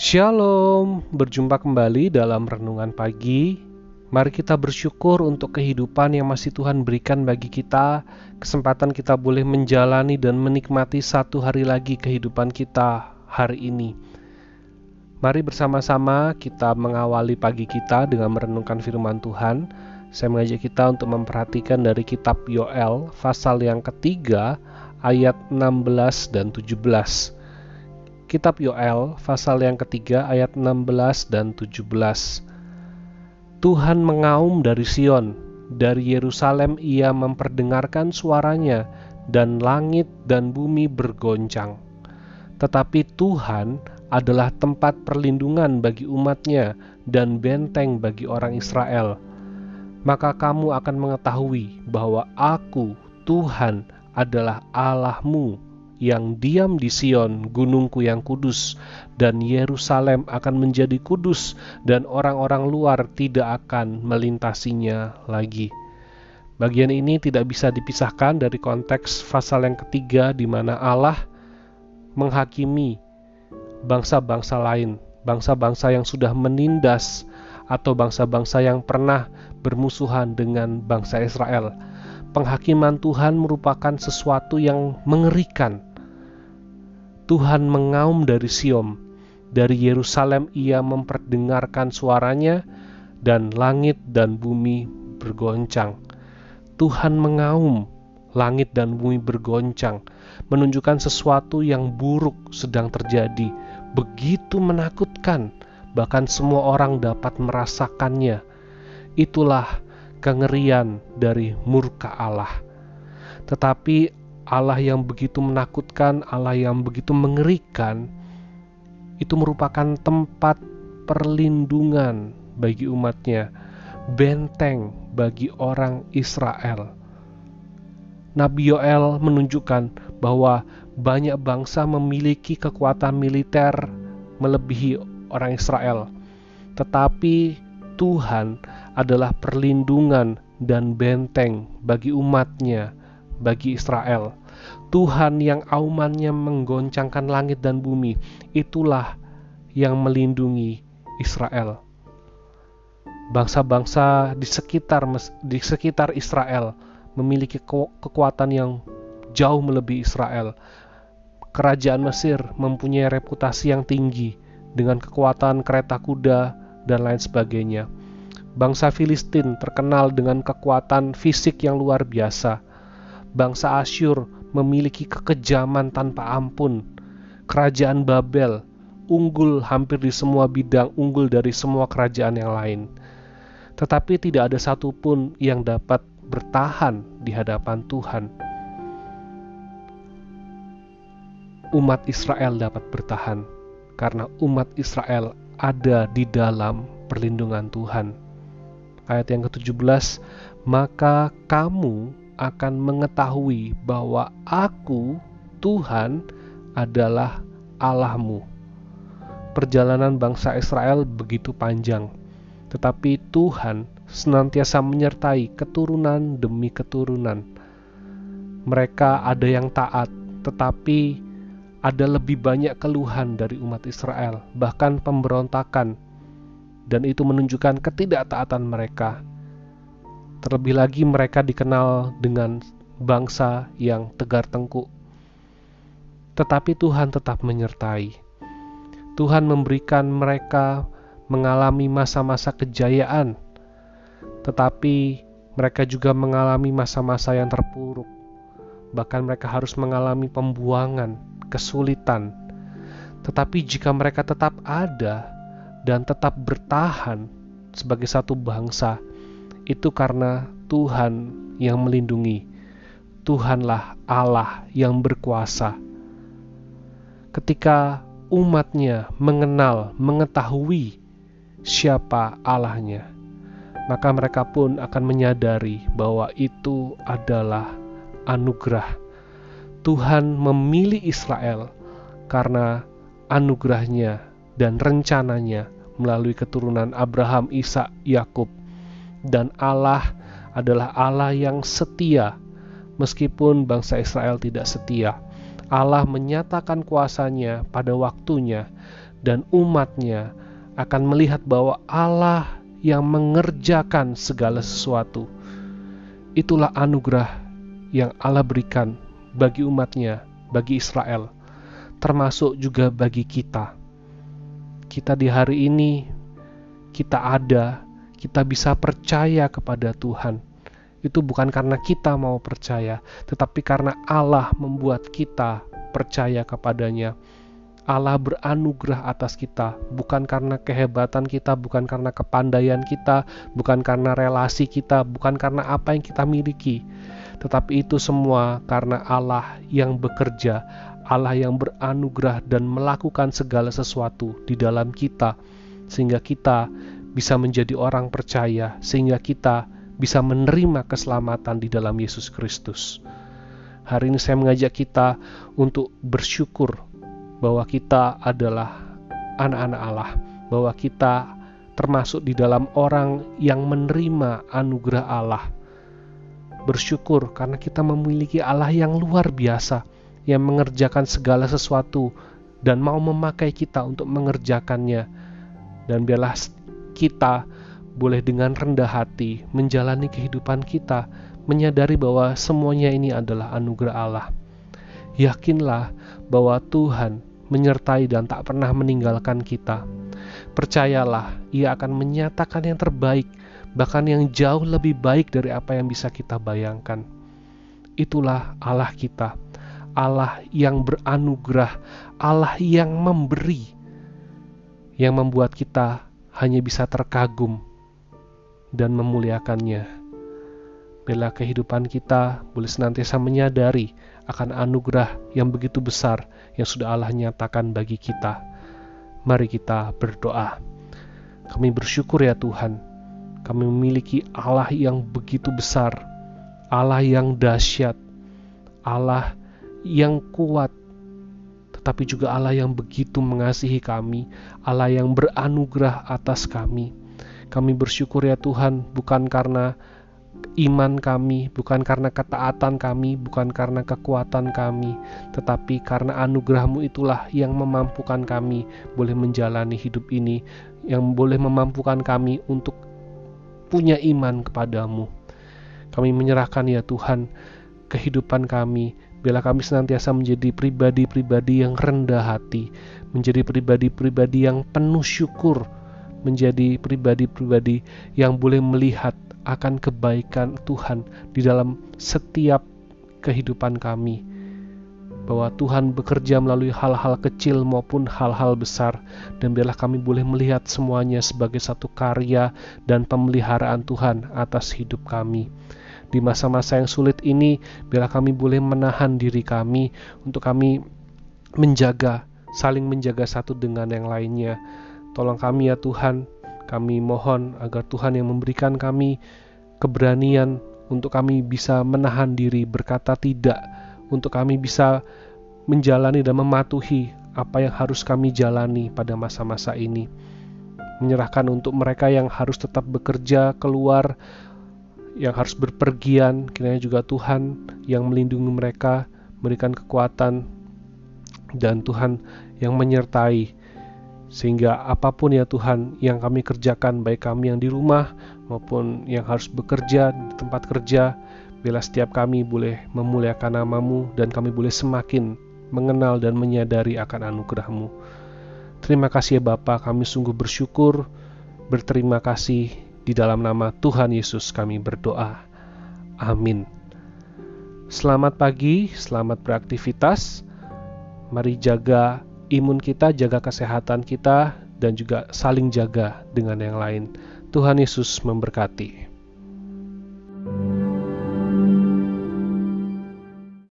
Shalom, berjumpa kembali dalam renungan pagi. Mari kita bersyukur untuk kehidupan yang masih Tuhan berikan bagi kita, kesempatan kita boleh menjalani dan menikmati satu hari lagi kehidupan kita hari ini. Mari bersama-sama kita mengawali pagi kita dengan merenungkan firman Tuhan. Saya mengajak kita untuk memperhatikan dari kitab Yoel pasal yang ketiga ayat 16 dan 17. Kitab Yoel pasal yang ketiga ayat 16 dan 17. Tuhan mengaum dari Sion, dari Yerusalem ia memperdengarkan suaranya, dan langit dan bumi bergoncang. Tetapi Tuhan adalah tempat perlindungan bagi umatnya dan benteng bagi orang Israel. Maka kamu akan mengetahui bahwa aku, Tuhan, adalah Allahmu yang diam di Sion, gunungku yang kudus, dan Yerusalem akan menjadi kudus, dan orang-orang luar tidak akan melintasinya lagi. Bagian ini tidak bisa dipisahkan dari konteks pasal yang ketiga, di mana Allah menghakimi bangsa-bangsa lain, bangsa-bangsa yang sudah menindas, atau bangsa-bangsa yang pernah bermusuhan dengan bangsa Israel. Penghakiman Tuhan merupakan sesuatu yang mengerikan Tuhan mengaum dari Sion, dari Yerusalem ia memperdengarkan suaranya, dan langit dan bumi bergoncang. Tuhan mengaum, langit dan bumi bergoncang, menunjukkan sesuatu yang buruk sedang terjadi, begitu menakutkan, bahkan semua orang dapat merasakannya. Itulah kengerian dari murka Allah. Tetapi Allah yang begitu menakutkan, Allah yang begitu mengerikan, itu merupakan tempat perlindungan bagi umatnya, benteng bagi orang Israel. Nabi Yoel menunjukkan bahwa banyak bangsa memiliki kekuatan militer melebihi orang Israel, tetapi Tuhan adalah perlindungan dan benteng bagi umatnya, bagi Israel. Tuhan yang aumannya menggoncangkan langit dan bumi, itulah yang melindungi Israel. Bangsa-bangsa di sekitar di sekitar Israel memiliki kekuatan yang jauh melebihi Israel. Kerajaan Mesir mempunyai reputasi yang tinggi dengan kekuatan kereta kuda dan lain sebagainya. Bangsa Filistin terkenal dengan kekuatan fisik yang luar biasa. Bangsa Asyur memiliki kekejaman tanpa ampun. Kerajaan Babel unggul hampir di semua bidang, unggul dari semua kerajaan yang lain. Tetapi tidak ada satupun yang dapat bertahan di hadapan Tuhan. Umat Israel dapat bertahan karena umat Israel ada di dalam perlindungan Tuhan. Ayat yang ke-17, maka kamu akan mengetahui bahwa Aku, Tuhan, adalah Allahmu. Perjalanan bangsa Israel begitu panjang, tetapi Tuhan senantiasa menyertai keturunan demi keturunan. Mereka ada yang taat, tetapi ada lebih banyak keluhan dari umat Israel, bahkan pemberontakan, dan itu menunjukkan ketidaktaatan mereka Terlebih lagi mereka dikenal dengan bangsa yang tegar tengkuk. Tetapi Tuhan tetap menyertai. Tuhan memberikan mereka mengalami masa-masa kejayaan, tetapi mereka juga mengalami masa-masa yang terpuruk. Bahkan mereka harus mengalami pembuangan, kesulitan. Tetapi jika mereka tetap ada dan tetap bertahan sebagai satu bangsa, itu karena Tuhan yang melindungi. Tuhanlah Allah yang berkuasa. Ketika umatnya mengenal, mengetahui siapa Allahnya, maka mereka pun akan menyadari bahwa itu adalah anugerah. Tuhan memilih Israel karena anugerahnya dan rencananya melalui keturunan Abraham, Ishak, Yakub dan Allah adalah Allah yang setia, meskipun bangsa Israel tidak setia. Allah menyatakan kuasanya pada waktunya, dan umatnya akan melihat bahwa Allah yang mengerjakan segala sesuatu. Itulah anugerah yang Allah berikan bagi umatnya, bagi Israel, termasuk juga bagi kita. Kita di hari ini, kita ada, kita bisa percaya kepada Tuhan. Itu bukan karena kita mau percaya, tetapi karena Allah membuat kita percaya kepadanya Allah beranugerah atas kita, bukan karena kehebatan kita, bukan karena kepandaian kita, bukan karena relasi kita, bukan karena apa yang kita miliki, tetapi itu semua karena Allah yang bekerja, Allah yang beranugerah dan melakukan segala sesuatu di dalam kita, sehingga kita bisa menjadi orang percaya, sehingga kita bisa menerima keselamatan di dalam Yesus Kristus. Hari ini saya mengajak kita untuk bersyukur bahwa kita adalah anak-anak Allah, bahwa kita termasuk di dalam orang yang menerima anugerah Allah. Bersyukur karena kita memiliki Allah yang luar biasa, yang mengerjakan segala sesuatu dan mau memakai kita untuk mengerjakannya. Dan biarlah kita boleh dengan rendah hati menjalani kehidupan kita, menyadari bahwa semuanya ini adalah anugerah Allah. Yakinlah bahwa Tuhan menyertai dan tak pernah meninggalkan kita. Percayalah, Ia akan menyatakan yang terbaik, bahkan yang jauh lebih baik dari apa yang bisa kita bayangkan. Itulah Allah kita, Allah yang beranugerah, Allah yang memberi, yang membuat kita hanya bisa terkagum dan memuliakannya. Bila kehidupan kita boleh senantiasa menyadari akan anugerah yang begitu besar yang sudah Allah nyatakan bagi kita. Mari kita berdoa. Kami bersyukur ya Tuhan, kami memiliki Allah yang begitu besar, Allah yang dahsyat, Allah yang kuat, tetapi juga Allah yang begitu mengasihi kami, Allah yang beranugerah atas kami. Kami bersyukur ya Tuhan, bukan karena iman kami, bukan karena ketaatan kami, bukan karena kekuatan kami, tetapi karena anugerahmu itulah yang memampukan kami boleh menjalani hidup ini, yang boleh memampukan kami untuk punya iman kepadamu. Kami menyerahkan ya Tuhan kehidupan kami, bila kami senantiasa menjadi pribadi-pribadi yang rendah hati, menjadi pribadi-pribadi yang penuh syukur, menjadi pribadi-pribadi yang boleh melihat akan kebaikan Tuhan di dalam setiap kehidupan kami. Bahwa Tuhan bekerja melalui hal-hal kecil maupun hal-hal besar, dan biarlah kami boleh melihat semuanya sebagai satu karya dan pemeliharaan Tuhan atas hidup kami. Di masa-masa yang sulit ini, biarlah kami boleh menahan diri kami untuk kami menjaga, saling menjaga satu dengan yang lainnya. Tolong kami ya Tuhan, kami mohon agar Tuhan yang memberikan kami keberanian untuk kami bisa menahan diri berkata tidak, untuk kami bisa menjalani dan mematuhi apa yang harus kami jalani pada masa-masa ini. Menyerahkan untuk mereka yang harus tetap bekerja keluar, yang harus berpergian, kiranya juga Tuhan yang melindungi mereka, memberikan kekuatan, dan Tuhan yang menyertai. Sehingga apa pun ya Tuhan yang kami kerjakan baik kami yang di rumah maupun yang harus bekerja di tempat kerja bila setiap kami boleh memuliakan namamu dan kami boleh semakin mengenal dan menyadari akan anugerahmu. Terima kasih ya Bapa kami sungguh bersyukur berterima kasih di dalam nama Tuhan Yesus kami berdoa amin selamat pagi selamat beraktivitas mari jaga imun kita, jaga kesehatan kita, dan juga saling jaga dengan yang lain. Tuhan Yesus memberkati.